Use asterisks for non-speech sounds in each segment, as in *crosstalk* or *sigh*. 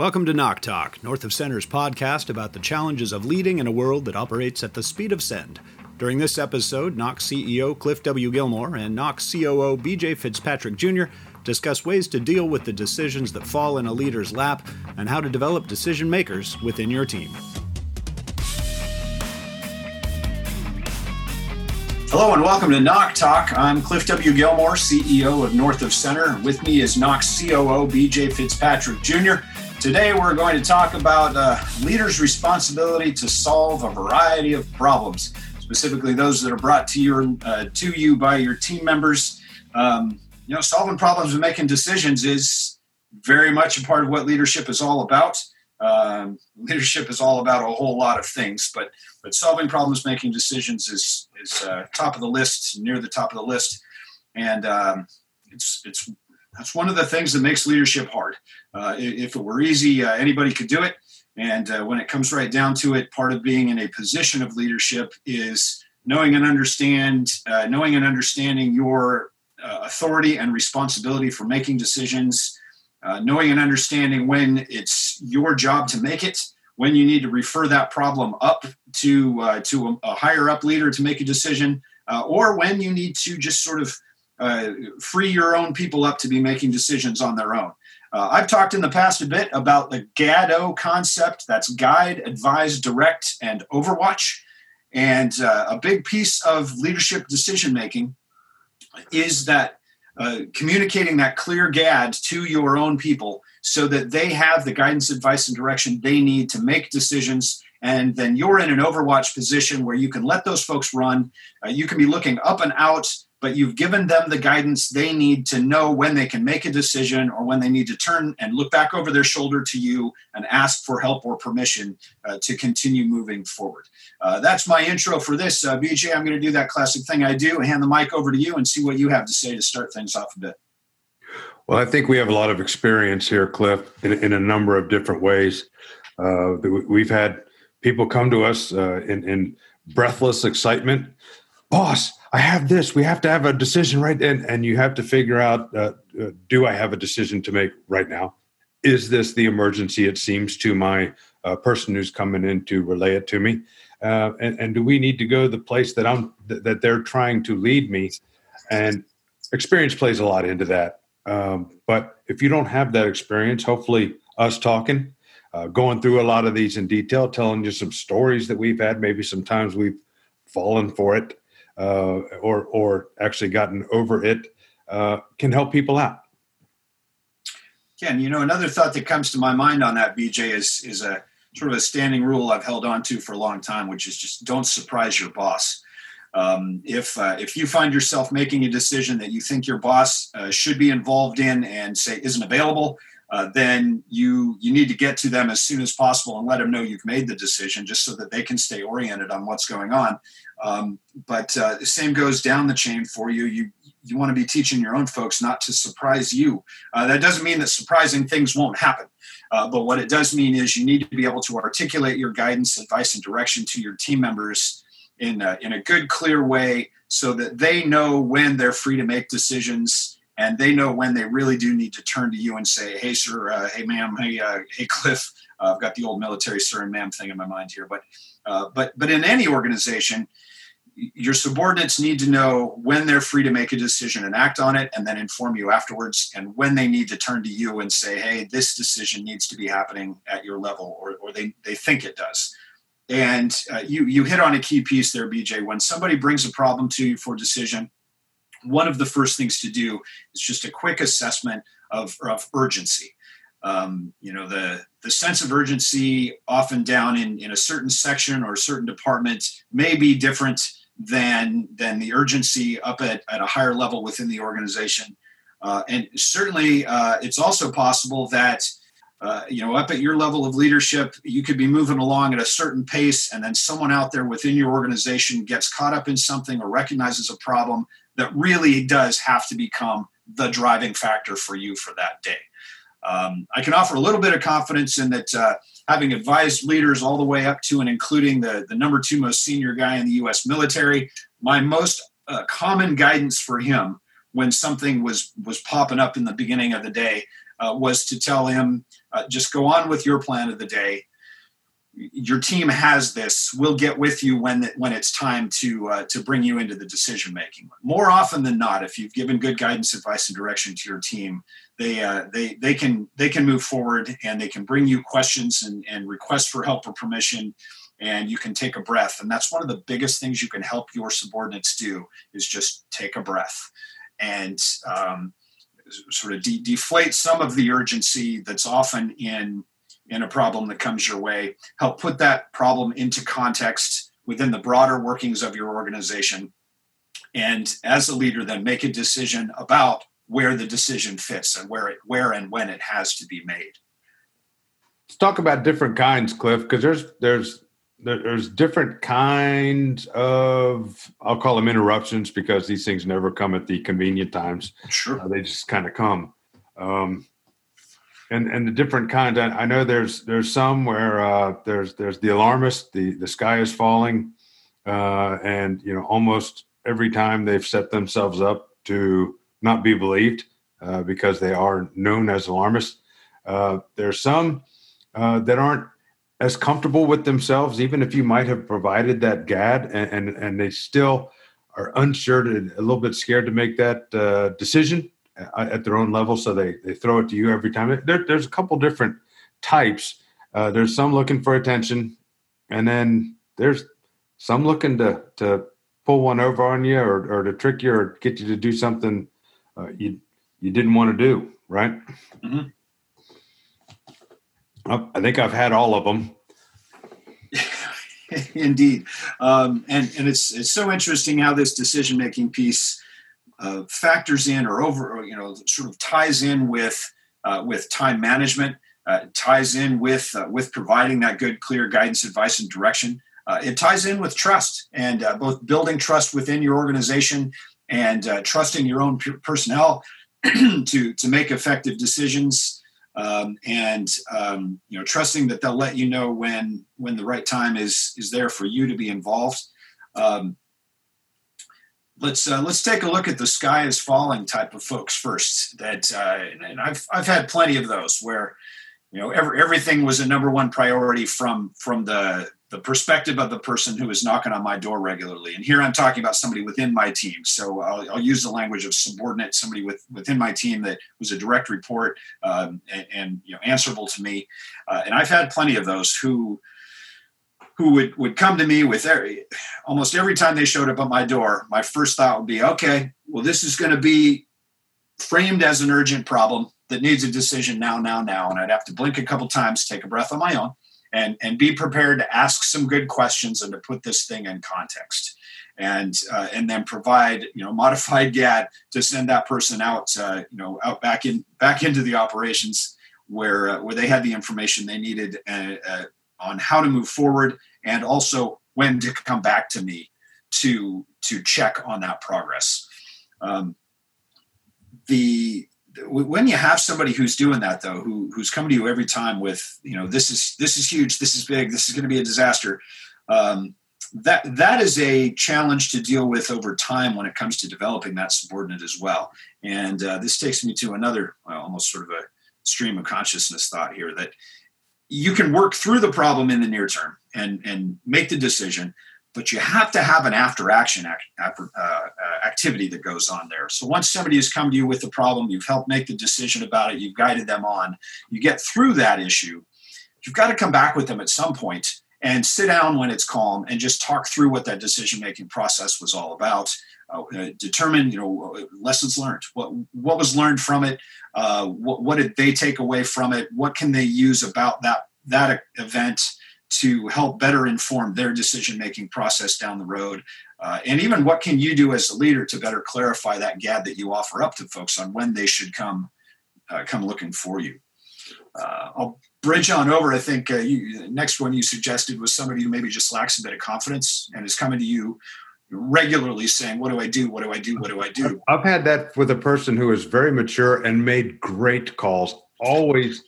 Welcome to Knock Talk, North of Center's podcast about the challenges of leading in a world that operates at the speed of send. During this episode, Knock CEO Cliff W. Gilmore and Knock COO BJ Fitzpatrick Jr. discuss ways to deal with the decisions that fall in a leader's lap and how to develop decision makers within your team. Hello and welcome to Knock Talk. I'm Cliff W. Gilmore, CEO of North of Center. With me is Knock COO BJ Fitzpatrick Jr. Today, we're going to talk about uh, leaders' responsibility to solve a variety of problems, specifically those that are brought to your uh, to you by your team members. Um, you know, solving problems and making decisions is very much a part of what leadership is all about. Um, leadership is all about a whole lot of things, but but solving problems, making decisions is is uh, top of the list, near the top of the list, and um, it's it's that's one of the things that makes leadership hard. Uh, if it were easy, uh, anybody could do it. And uh, when it comes right down to it, part of being in a position of leadership is knowing and understand, uh, knowing and understanding your uh, authority and responsibility for making decisions, uh, knowing and understanding when it's your job to make it, when you need to refer that problem up to to a, a, higher up leader to make a decision, or when you need to just sort of uh, free your own people up to be making decisions on their own. Uh, I've talked in the past a bit about the GADO concept that's guide, advise, direct, and overwatch. And uh, a big piece of leadership decision making is that uh, communicating that clear GAD to your own people so that they have the guidance, advice, and direction they need to make decisions. And then you're in an overwatch position where you can let those folks run. Uh, you can be looking up and out but you've given them the guidance they need to know when they can make a decision or when they need to turn and look back over their shoulder to you and ask for help or permission uh, to continue moving forward. Uh, that's my intro for this. Uh, BJ, I'm going to do that classic thing I do, hand the mic over to you and see what you have to say to start things off a bit. Well, I think we have a lot of experience here, Cliff, in, in a number of different ways. Uh, we've had people come to us uh, in, in breathless excitement. Boss, I have this. We have to have a decision right, and and you have to figure out: uh, uh, Do I have a decision to make right now? Is this the emergency? It seems to my uh, person who's coming in to relay it to me, uh, and and do we need to go the place that I'm th- that they're trying to lead me? And experience plays a lot into that. Um, but if you don't have that experience, hopefully us talking, uh, going through a lot of these in detail, telling you some stories that we've had, maybe sometimes we've fallen for it uh, or or actually gotten over it uh, can help people out. Ken, you know, another thought that comes to my mind on that, BJ, is is a sort of a standing rule I've held on to for a long time, which is just don't surprise your boss. Um, if uh, if you find yourself making a decision that you think your boss uh, should be involved in and say isn't available, uh, then you you need to get to them as soon as possible and let them know you've made the decision, just so that they can stay oriented on what's going on. Um, but uh, the same goes down the chain for you. You you want to be teaching your own folks not to surprise you. Uh, that doesn't mean that surprising things won't happen. Uh, but what it does mean is you need to be able to articulate your guidance, advice, and direction to your team members in a, in a good, clear way so that they know when they're free to make decisions and they know when they really do need to turn to you and say, "Hey, sir, uh, hey, ma'am, hey, uh, hey, Cliff." Uh, I've got the old military sir and ma'am thing in my mind here, but uh, but but in any organization, your subordinates need to know when they're free to make a decision and act on it, and then inform you afterwards, and when they need to turn to you and say, "Hey, this decision needs to be happening at your level," or or they they think it does. And uh, you you hit on a key piece there, BJ. When somebody brings a problem to you for decision one of the first things to do is just a quick assessment of, of urgency. Um, you know, the, the sense of urgency often down in, in a certain section or a certain department may be different than, than the urgency up at, at a higher level within the organization. Uh, and certainly, uh, it's also possible that uh, you know, up at your level of leadership, you could be moving along at a certain pace, and then someone out there within your organization gets caught up in something or recognizes a problem that really does have to become the driving factor for you for that day. Um, I can offer a little bit of confidence in that uh, having advised leaders all the way up to and including the, the number two most senior guy in the US military, my most uh, common guidance for him when something was was popping up in the beginning of the day uh, was to tell him, uh, just go on with your plan of the day. Your team has this. We'll get with you when when it's time to uh, to bring you into the decision making. More often than not, if you've given good guidance, advice, and direction to your team, they uh, they they can they can move forward and they can bring you questions and, and requests for help or permission and you can take a breath and that's one of the biggest things you can help your subordinates do is just take a breath and um, sort of de- deflate some of the urgency that's often in in a problem that comes your way. Help put that problem into context within the broader workings of your organization. And as a leader then make a decision about where the decision fits and where it where and when it has to be made. Let's talk about different kinds cliff because there's there's there's different kinds of i'll call them interruptions because these things never come at the convenient times. Sure. Uh, they just kind of come. Um, and and the different kinds. I, know there's there's some where uh, there's there's the alarmist the the sky is falling uh, and you know almost every time they've set themselves up to not be believed uh, because they are known as alarmists uh, there's some uh, that aren't as comfortable with themselves, even if you might have provided that GAD, and and, and they still are unsure to a little bit scared to make that uh, decision at their own level, so they they throw it to you every time. There, there's a couple different types. Uh, there's some looking for attention, and then there's some looking to to pull one over on you or, or to trick you or get you to do something uh, you you didn't want to do, right? Mm-hmm. I think I've had all of them. *laughs* Indeed, um, and and it's it's so interesting how this decision making piece uh, factors in or over or, you know sort of ties in with uh, with time management, uh, ties in with uh, with providing that good, clear guidance, advice, and direction. Uh, it ties in with trust and uh, both building trust within your organization and trusting your own personnel *clears throat* to to make effective decisions um, and um, you know trusting that they'll let you know when when the right time is is there for you to be involved. Um, let's uh, let's take a look at the sky is falling type of folks first. That uh, and I've I've had plenty of those where you know every, everything was a number one priority from from the the perspective of the person who is knocking on my door regularly. And here I'm talking about somebody within my team. So I'll, I'll use the language of subordinate, somebody with, within my team that was a direct report um, and, and, you know answerable to me. Uh, and I've had plenty of those who who would, would come to me with every, almost every time they showed up at my door. My first thought would be, okay, well, this is going to be framed as an urgent problem that needs a decision now, now, now. And I'd have to blink a couple times, take a breath on my own and and be prepared to ask some good questions and to put this thing in context and uh, and then provide you know *laughs* modified GAD to send that person out uh, you know out back in back into the operations where uh, where they had the information they needed uh, uh, on how to move forward and also when to come back to me to to check on that progress. Um, the when you have somebody who's doing that though who who's coming to you every time with you know this is this is huge this is big this is going to be a disaster um, that that is a challenge to deal with over time when it comes to developing that subordinate as well and uh, this takes me to another well, almost sort of a stream of consciousness thought here that you can work through the problem in the near term and and make the decision but you have to have an after action act, uh, uh, activity that goes on there. So once somebody has come to you with the problem, you've helped make the decision about it, you've guided them on, you get through that issue, you've got to come back with them at some point and sit down when it's calm and just talk through what that decision making process was all about. Uh, determine, you know, lessons learned. What what was learned from it? Uh, what, what did they take away from it? What can they use about that that event? to help better inform their decision making process down the road. Uh, and even what can you do as a leader to better clarify that GAD that you offer up to folks on when they should come uh, come looking for you. Uh, I'll bridge on over. I think uh, you, next one you suggested was somebody who maybe just lacks a bit of confidence and is coming to you regularly saying, "What do I do? What do I do? What do I do?" I've had that with a person who is very mature and made great calls, always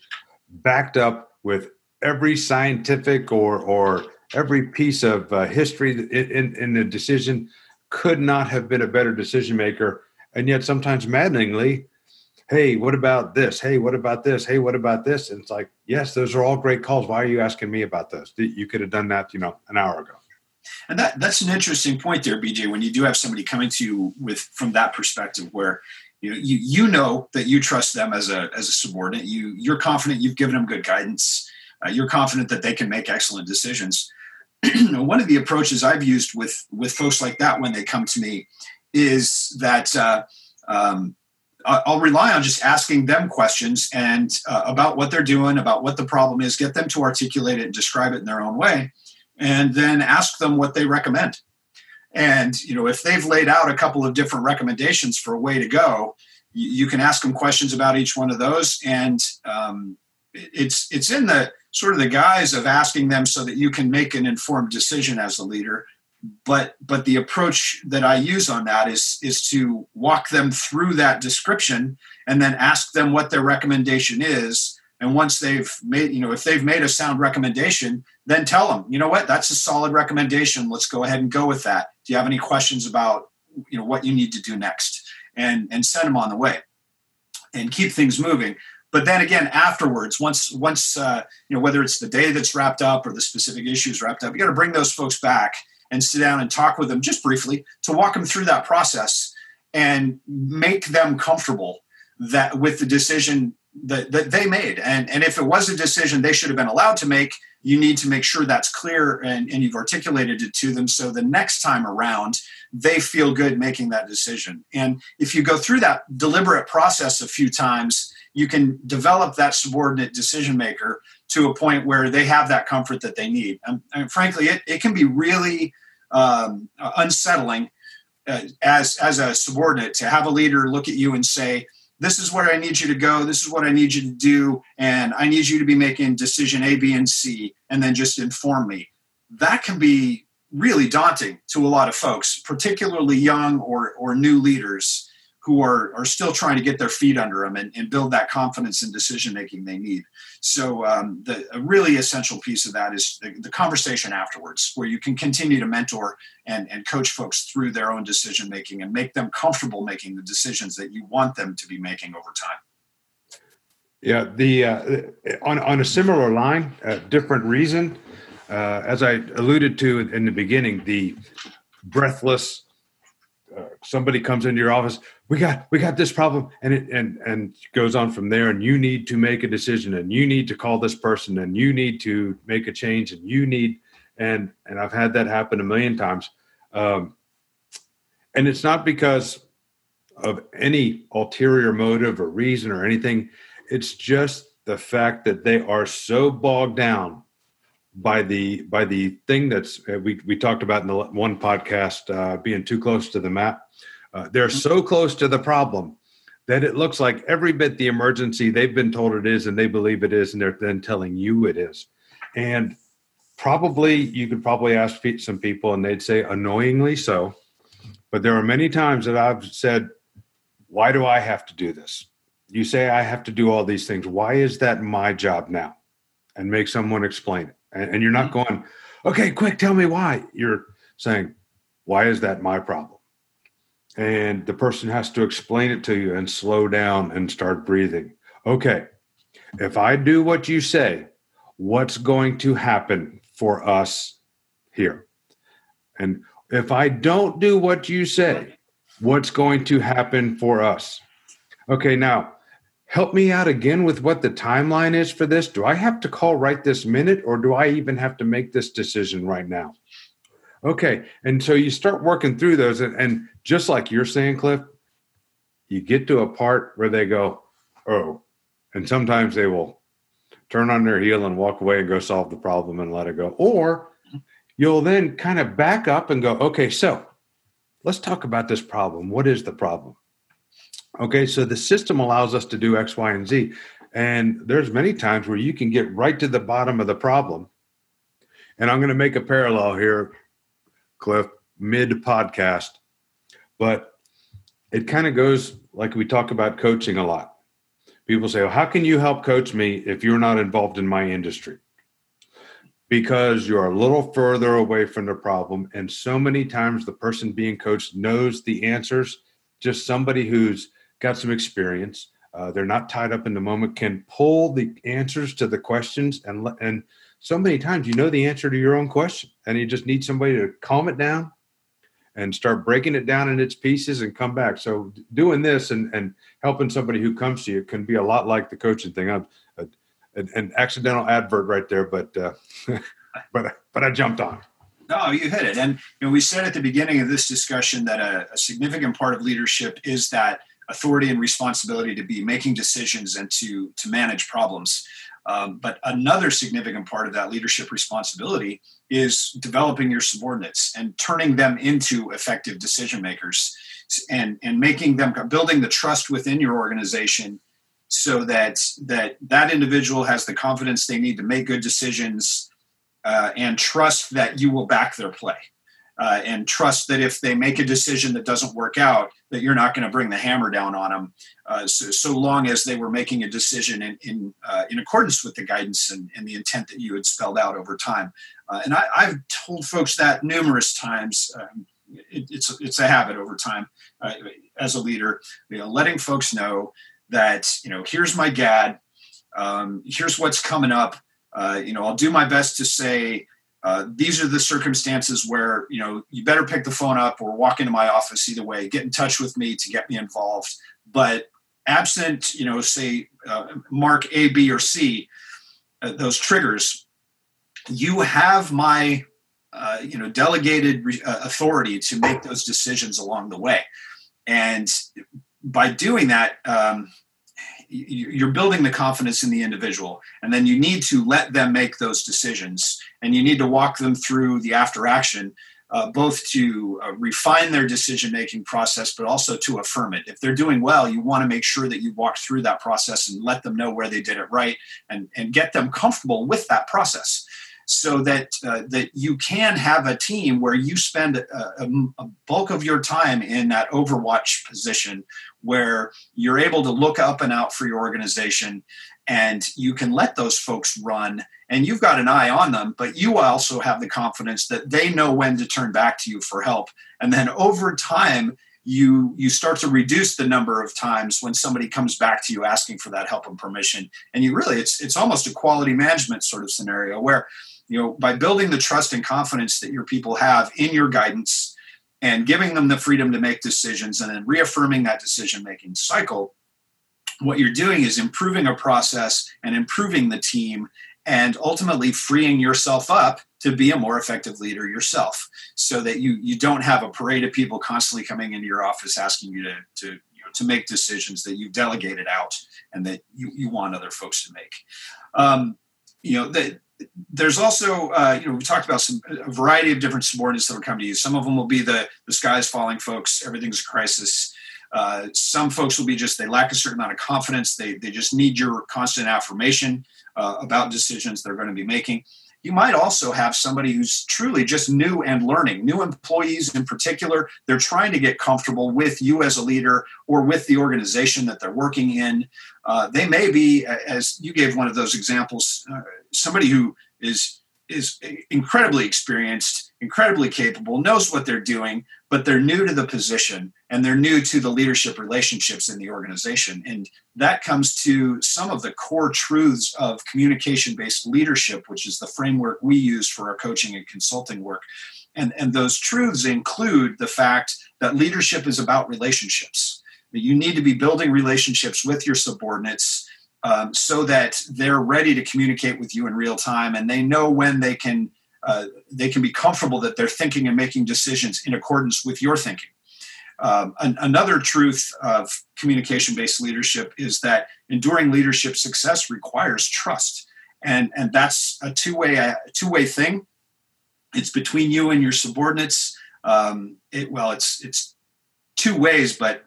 backed up with every scientific or or every piece of uh, history in, in the decision could not have been a better decision maker and yet sometimes maddeningly hey, what about this? Hey, what about this? Hey, what about this? And it's like, yes, those are all great calls. Why are you asking me about those? You could have done that, you know, an hour ago. And that that's an interesting point there, BJ. When you do have somebody coming to you with from that perspective, where you know, you you know that you trust them as a as a subordinate, you you're confident you've given them good guidance, uh, you're confident that they can make excellent decisions. *clears throat* One of the approaches I've used with with folks like that when they come to me is that uh, um, I'll rely on just asking them questions and uh, about what they're doing, about what the problem is, get them to articulate it and describe it in their own way, and then ask them what they recommend. And you know, if they've laid out a couple of different recommendations for a way to go, you, can ask them questions about each one of those, and um, it's it's in the sort of the guise of asking them so that you can make an informed decision as a leader but but the approach that i use on that is is to walk them through that description and then ask them what their recommendation is and once they've made you know if they've made a sound recommendation then tell them you know what? That's a solid recommendation. Let's go ahead and go with that. Do you have any questions about you know what you need to do next? And and send them on the way and keep things moving. But then again afterwards once once uh, you know whether it's the day that's wrapped up or the specific issues wrapped up you got to bring those folks back and sit down and talk with them just briefly to walk them through that process and make them comfortable that with the decision that, that they made. And, and if it was a decision they should have been allowed to make you need to make sure that's clear and, and you've articulated it to them so the next time around they feel good making that decision. And if you go through that deliberate process a few times you can develop that subordinate decision maker to a point where they have that comfort that they need. And, and frankly it, it can be really um, unsettling uh, as as a subordinate to have a leader look at you and say this is where i need you to go this is what i need you to do and i need you to be making decision a b and c and then just inform me. That can be really daunting to a lot of folks particularly young or or new leaders who are, are still trying to get their feet under them and, and build that confidence and decision making they need. So, um, the, a really essential piece of that is the, the, conversation afterwards, where you can continue to mentor and, and coach folks through their own decision making and make them comfortable making the decisions that you want them to be making over time. Yeah, the uh, on on a similar line, a different reason, uh, as I alluded to in the beginning, the breathless. Uh, somebody comes into your office we got we got this problem and it and and goes on from there and you need to make a decision and you need to call this person and you need to make a change and you need and and i've had that happen a million times um, and it's not because of any ulterior motive or reason or anything it's just the fact that they are so bogged down by the by the thing that's uh, we we talked about in the one podcast uh, being too close to the map uh, they're mm-hmm. so close to the problem that it looks like every bit the emergency they've been told it is and they believe it is, and they're then telling you it is. And probably you could probably ask some people and they'd say annoyingly so. But there are many times that I've said, Why do I have to do this? You say I have to do all these things. Why is that my job now? And make someone explain it. And, and you're not mm-hmm. going, Okay, quick, tell me why. You're saying, Why is that my problem? and the person has to explain it to you and slow down and start breathing. Okay, if I do what you say, what's going to happen for us here? And if I don't do what you say, what's going to happen for us? Okay, now help me out again with what the timeline is for this. Do I have to call right this minute or do I even have to make this decision right now? Okay. And so you start working through those. And, and just like you're saying, Cliff, you get to a part where they go, oh, and sometimes they will turn on their heel and walk away and go solve the problem and let it go. Or you'll then kind of back up and go, okay, so let's talk about this problem. What is the problem? Okay, so the system allows us to do X, Y, and Z. And there's many times where you can get right to the bottom of the problem. And I'm going to make a parallel here Cliff, mid podcast, but it kind of goes like we talk about coaching a lot. People say, well, How can you help coach me if you're not involved in my industry? Because you're a little further away from the problem. And so many times the person being coached knows the answers, just somebody who's got some experience, uh, they're not tied up in the moment, can pull the answers to the questions and and so many times you know the answer to your own question and you just need somebody to calm it down and start breaking it down in its pieces and come back. So doing this and, and helping somebody who comes to you can be a lot like the coaching thing. I'm a, an accidental advert right there, but uh, *laughs* but but I jumped on. No, you hit it. And you know, we said at the beginning of this discussion that a, a significant part of leadership is that authority and responsibility to be making decisions and to to manage problems. Um, but another significant part of that leadership responsibility is developing your subordinates and turning them into effective decision makers and, and making them building the trust within your organization so that that that individual has the confidence they need to make good decisions uh, and trust that you will back their play uh, and trust that if they make a decision that doesn't work out, that you're not going to bring the hammer down on them. Uh, so, so, long as they were making a decision in in, uh, in accordance with the guidance and, and, the intent that you had spelled out over time. Uh, and I, have told folks that numerous times. Um, it, it's it's a habit over time uh, as a leader, you know, letting folks know that you know here's my GAD, um, here's what's coming up. Uh, you know, I'll do my best to say uh, these are the circumstances where you know you better pick the phone up or walk into my office either way. Get in touch with me to get me involved. But absent you know say uh, mark a b or c uh, those triggers you have my uh, you know delegated re- uh, authority to make those decisions along the way. And by doing that um, you're building the confidence in the individual and then you need to let them make those decisions and you need to walk them through the after action uh, both to uh, refine their decision making process but also to affirm it. If they're doing well you want to make sure that you walk through that process and let them know where they did it right and, and get them comfortable with that process so that uh, that you can have a team where you spend a, a, a, bulk of your time in that overwatch position where you're able to look up and out for your organization and you can let those folks run and you've got an eye on them but you also have the confidence that they know when to turn back to you for help. And then over time you you start to reduce the number of times when somebody comes back to you asking for that help and permission. And you really it's it's almost a quality management sort of scenario where you know by building the trust and confidence that your people have in your guidance and giving them the freedom to make decisions and then reaffirming that decision making cycle what you're doing is improving a process and improving the team and ultimately freeing yourself up to be a more effective leader yourself so that you you don't have a parade of people constantly coming into your office asking you to to you know, to make decisions that you've delegated out and that you, you want other folks to make. Um, you know that there's also, uh, you know, we talked about some a variety of different subordinates that will come to you. Some of them will be the the sky's falling folks, everything's a crisis. Uh, some folks will be just they lack a certain amount of confidence. They they just need your constant affirmation uh, about decisions they're going to be making. You might also have somebody who's truly just new and learning. New employees, in particular, they're trying to get comfortable with you as a leader or with the organization that they're working in. Uh, they may be, as you gave one of those examples, uh, somebody who is is incredibly experienced, incredibly capable, knows what they're doing, but they're new to the position and they're new to the leadership relationships in the organization. And that comes to some of the core truths of communication based leadership, which is the framework we use for our coaching and consulting work. And, and those truths include the fact that leadership is about relationships. You need to be building relationships with your subordinates um, so that they're ready to communicate with you in real time and they know when they can uh, they can be comfortable that they're thinking and making decisions in accordance with your thinking. Um, an, another truth of communication based leadership is that enduring leadership success requires trust. And, and that's a two way a two way thing. It's between you and your subordinates. Um, it, well, it's it's two ways, but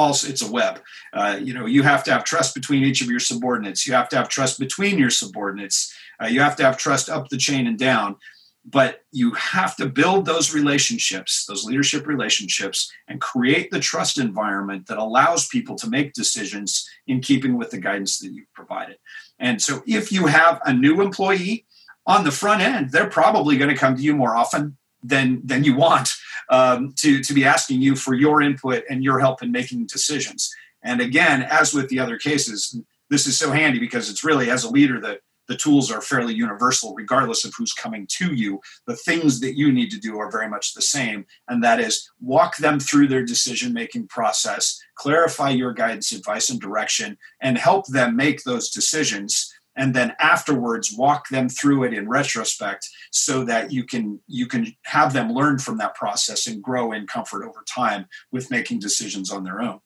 also it's a web. Uh, you know, you have to have trust between each of your subordinates. You have to have trust between your subordinates. Uh, you have to have trust up the chain and down. But you have to build those relationships, those leadership relationships, and create the trust environment that allows people to make decisions in keeping with the guidance that you've provided. And so, if you have a new employee on the front end, they're probably going to come to you more often than than you want um, to to be asking you for your input and your help in making decisions. And again, as with the other cases, this is so handy because it's really as a leader that the tools are fairly universal regardless of who's coming to you the things that you need to do are very much the same and that is walk them through their decision making process clarify your guidance advice and direction and help them make those decisions and then afterwards walk them through it in retrospect so that you can you can have them learn from that process and grow in comfort over time with making decisions on their own.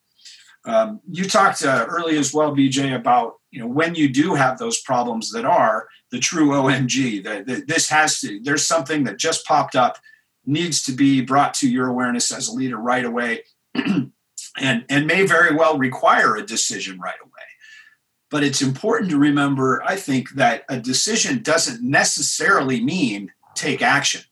Um, you talked uh, early as well bj about you know when you do have those problems that are the true omg that this has to there's something that just popped up needs to be brought to your awareness as a leader right away *clears throat* and and may very well require a decision right away but it's important to remember, I think, that a decision doesn't necessarily mean take action.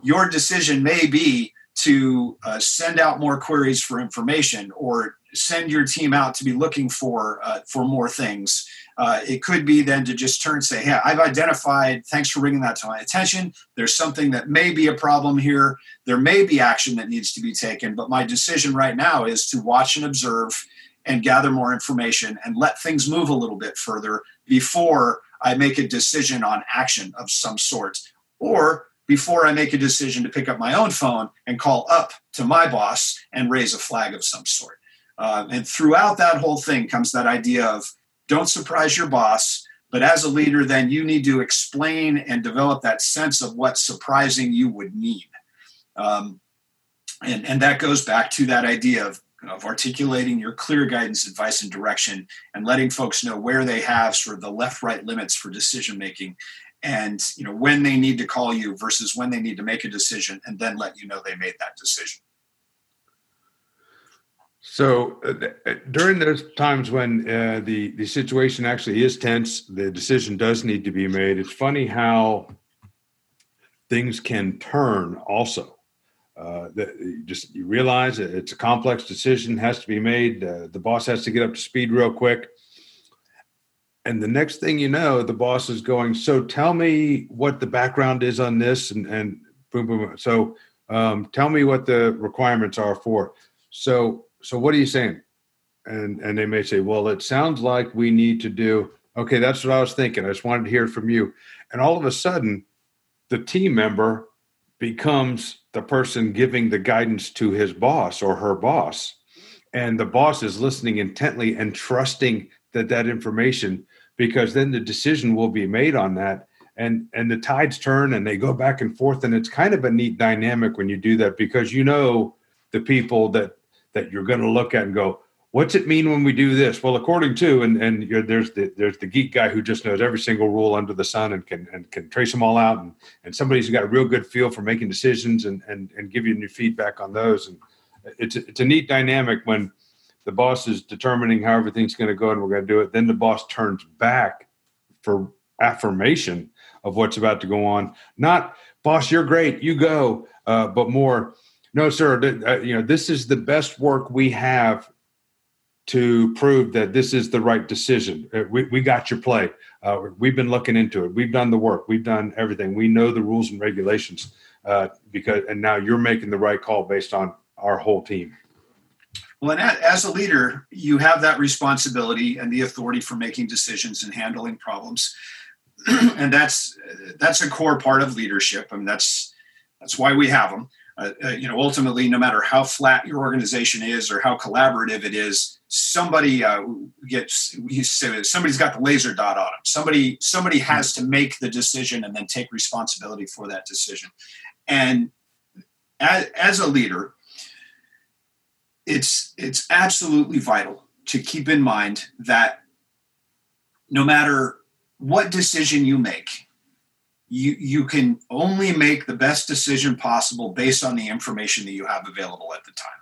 Your decision may be to uh, send out more queries for information or send your team out to be looking for uh, for more things. Uh, it could be then to just turn and say, "Hey, I've identified. Thanks for bringing that to my attention. There's something that may be a problem here. There may be action that needs to be taken, but my decision right now is to watch and observe and gather more information and let things move a little bit further before I make a decision on action of some sort, or before I make a decision to pick up my own phone and call up to my boss and raise a flag of some sort. Uh, and throughout that whole thing comes that idea of don't surprise your boss, but as a leader, then you need to explain and develop that sense of what surprising you would mean. Um, and, and that goes back to that idea of of articulating your clear guidance, advice, and direction, and letting folks know where they have sort of the left-right limits for decision making, and you know when they need to call you versus when they need to make a decision, and then let you know they made that decision. So uh, during those times when uh, the the situation actually is tense, the decision does need to be made. It's funny how things can turn also uh, that you just you realize it's a complex decision has to be made. Uh, the boss has to get up to speed real quick. And the next thing you know the boss is going so tell me what the background is on this and and boom boom, so um, tell me what the requirements are for so so what are you saying? And and they may say well it sounds like we need to do okay that's what i was thinking. I just wanted to hear from you. And all of a sudden the team member becomes the person giving the guidance to his boss or her boss. And the boss is listening intently and trusting that that information because then the decision will be made on that. And and the tides turn and they go back and forth. And it's kind of a neat dynamic when you do that because you know the people that that you're going to look at and go what's it mean when we do this? Well, according to and and there's the there's the geek guy who just knows every single rule under the sun and can and can trace them all out, and and somebody who's got a real good feel for making decisions and and and give you new feedback on those. And it's it's a neat dynamic when the boss is determining how everything's going to go and we're going to do it. Then the boss turns back for affirmation of what's about to go on. Not boss, you're great, you go, uh, but more. No, sir. Uh, you know this is the best work we have to prove that this is the right decision. Uh, we, we got your play. Uh, we've been looking into it. We've done the work. We've done everything. We know the rules and regulations uh, because, and now you're making the right call based on our whole team. Well, and as a leader, you have that responsibility and the authority for making decisions and handling problems, *clears throat* and that's that's a core part of leadership. I mean, that's that's why we have them. Uh, uh, you know, ultimately, no matter how flat your organization is or how collaborative it is, somebody uh, gets somebody's got the laser dot on them. Somebody somebody has to make the decision and then take responsibility for that decision. And as, as a leader, it's it's absolutely vital to keep in mind that no matter what decision you make you you can only make the best decision possible based on the information that you have available at the time.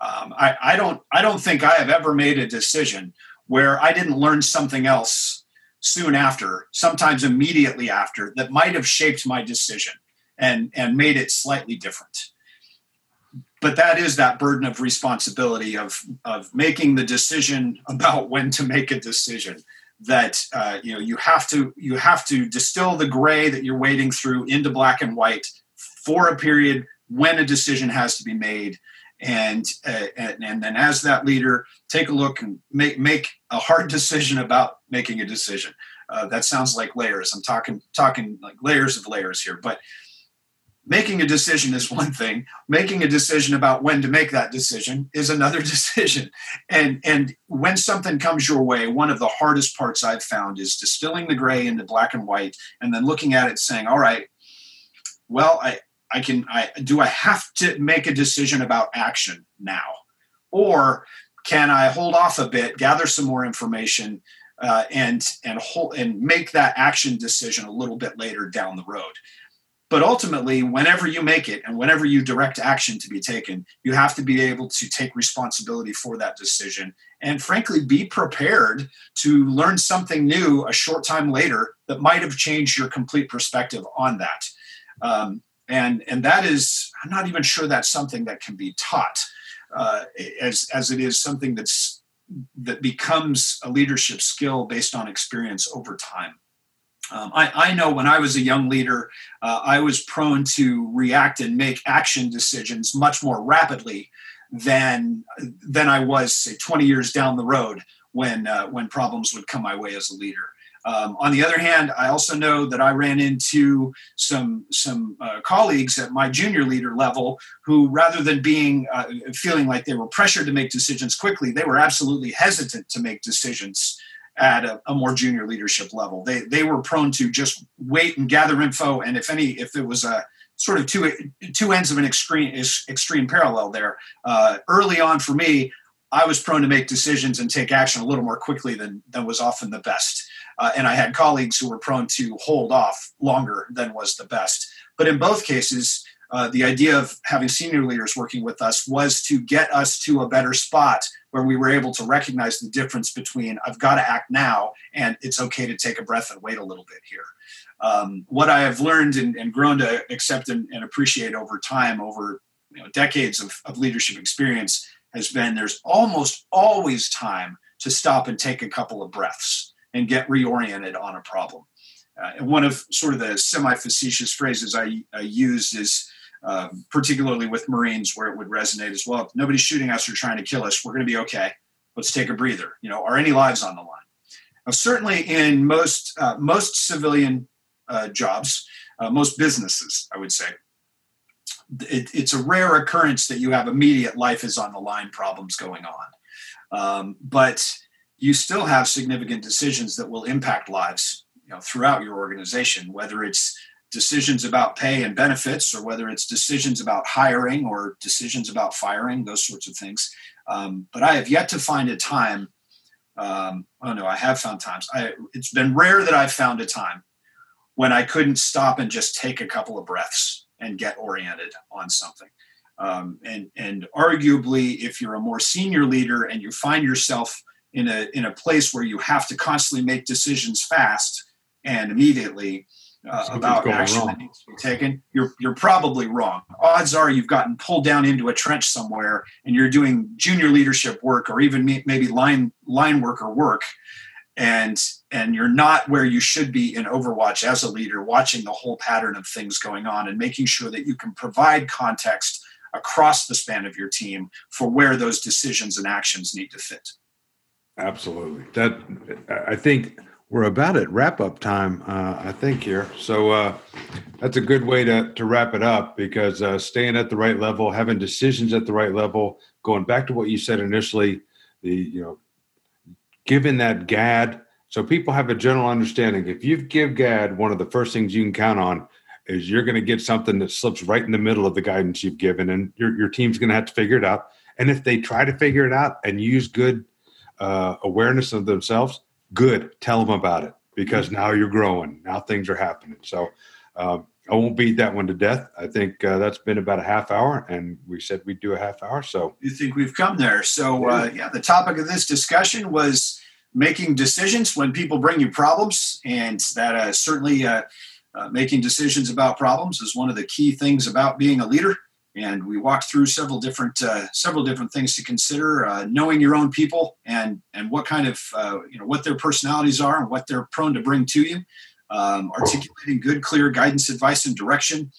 Um, I, I don't I don't think I have ever made a decision where I didn't learn something else soon after, sometimes immediately after, that might have shaped my decision and and made it slightly different. But that is that burden of responsibility of of making the decision about when to make a decision that uh, you know you have to you have to distill the gray that you're wading through into black and white for a period when a decision has to be made and, uh, and and then as that leader, take a look and make make a hard decision about making a decision. Uh, that sounds like layers. I'm talking talking like layers of layers here, but making a decision is *laughs* one thing making a decision about when to make that decision is another *laughs* decision and and when something comes your way one of the hardest parts i've found is distilling the gray into black and white and then looking at it saying all right well i i can i do i have to make a decision about action now or can i hold off a bit gather some more information uh, and and hold and make that action decision a little bit later down the road but ultimately, whenever you make it and whenever you direct action to be taken, you have to be able to take responsibility for that decision and, frankly, be prepared to learn something new a short time later that might have changed your complete perspective on that. Um, and and that is, I'm not even sure that's something that can be taught, uh, as as it is something that's that becomes a leadership skill based on experience over time. Um, I, I, know when I was a young leader, uh, I was prone to react and make action decisions much more rapidly than than I was, say, 20 years down the road when uh, when problems would come my way as a leader. Um, on the other hand, I also know that I ran into some some uh, colleagues at my junior leader level who, rather than being uh, feeling like they were pressured to make decisions quickly, they were absolutely hesitant to make decisions at a, a, more junior leadership level. They they were prone to just wait and gather info, and if any, if it was a sort of two two ends of an extreme extreme parallel there. Uh, early on for me, I was prone to make decisions and take action a little more quickly than than was often the best. Uh, and I had colleagues who were prone to hold off longer than was the best. But in both cases, uh, the idea of having senior leaders working with us was to get us to a better spot where we were able to recognize the difference between I've got to act now and it's okay to take a breath and wait a little bit here. Um, what I have learned and, and grown to accept and, and, appreciate over time, over you know, decades of, of leadership experience, has been there's almost always time to stop and take a couple of breaths and get reoriented on a problem. Uh, and one of sort of the semi facetious phrases I, I used is um, particularly with Marines where it would resonate as well. If nobody's shooting us or trying to kill us. We're going to be okay. Let's take a breather. You know, are any lives on the line? Now, certainly in most uh, most civilian uh, jobs, uh, most businesses, I would say, it, it's a rare occurrence that you have immediate life is on the line problems going on. Um, but you still have significant decisions that will impact lives you know, throughout your organization, whether it's decisions about pay and benefits, or whether it's decisions about hiring or decisions about firing, those sorts of things. Um, but I have yet to find a time. Um, oh no, I have found times. I, it's been rare that I've found a time when I couldn't stop and just take a couple of breaths and get oriented on something. Um, and and arguably, if you're a more senior leader and you find yourself in a in a place where you have to constantly make decisions fast and immediately, uh, about action wrong. that needs to be taken, you're you're probably wrong. Odds are you've gotten pulled down into a trench somewhere, and you're doing junior leadership work, or even maybe line line worker work, and and you're not where you should be in Overwatch as a leader, watching the whole pattern of things going on and making sure that you can provide context across the span of your team for where those decisions and actions need to fit. Absolutely. That I think we're about at wrap up time, uh, I think here. So uh, that's a good way to to wrap it up because uh, staying at the right level, having decisions at the right level, going back to what you said initially, the you know, giving that GAD. So people have a general understanding. If you give GAD, one of the first things you can count on is you're going to get something that slips right in the middle of the guidance you've given, and your your team's going to have to figure it out. And if they try to figure it out and use good uh, awareness of themselves good tell them about it because now you're growing now things are happening so um, i won't beat that one to death i think uh, that's been about a half hour and we said we'd do a half hour so you think we've come there so uh, yeah the topic of this discussion was making decisions when people bring you problems and that uh, certainly uh, uh, making decisions about problems is one of the key things about being a leader. And we walked through several different uh, several different things to consider uh, knowing your own people and and what kind of uh, you know what their personalities are and what they're prone to bring to you. Um, articulating good clear guidance advice and direction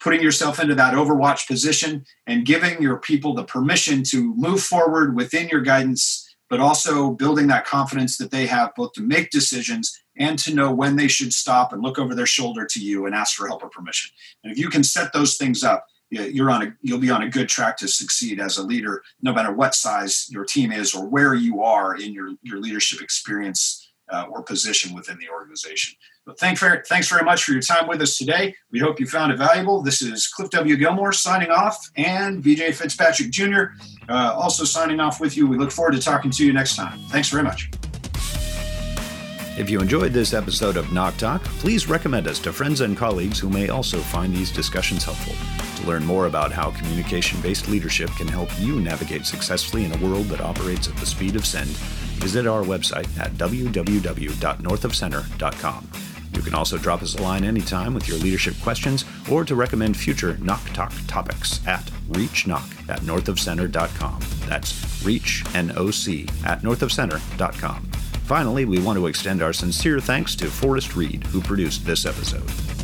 putting yourself into that overwatch position and giving your people the permission to move forward within your guidance, but also building that confidence that they have both to make decisions and to know when they should stop and look over their shoulder to you and ask for help or permission. And if you can set those things up, you're on a you'll be on a good track to succeed as a leader no matter what size your team is or where you are in your your leadership experience uh, or position within the organization but thanks very much for your time with us today. We hope you found it valuable. This is cliff w. Gilmore signing off and BJ fitzpatrick jr uh, also signing off with you. We look forward to talking to you next time. Thanks very much. If you enjoyed this episode of NOC Talk, please recommend us to friends and colleagues who may also find these discussions helpful. To learn more about how communication based leadership can help you navigate successfully in a world that operates at the speed of send, visit our website at www.northofcenter.com. You can also drop us a line anytime with your leadership questions or to recommend future NOC Talk topics at reachnoc at northofcenter.com. That's reach, N-O-C, at northofcenter.com. Finally, we want to extend our sincere thanks to Forrest Reed, who produced this episode.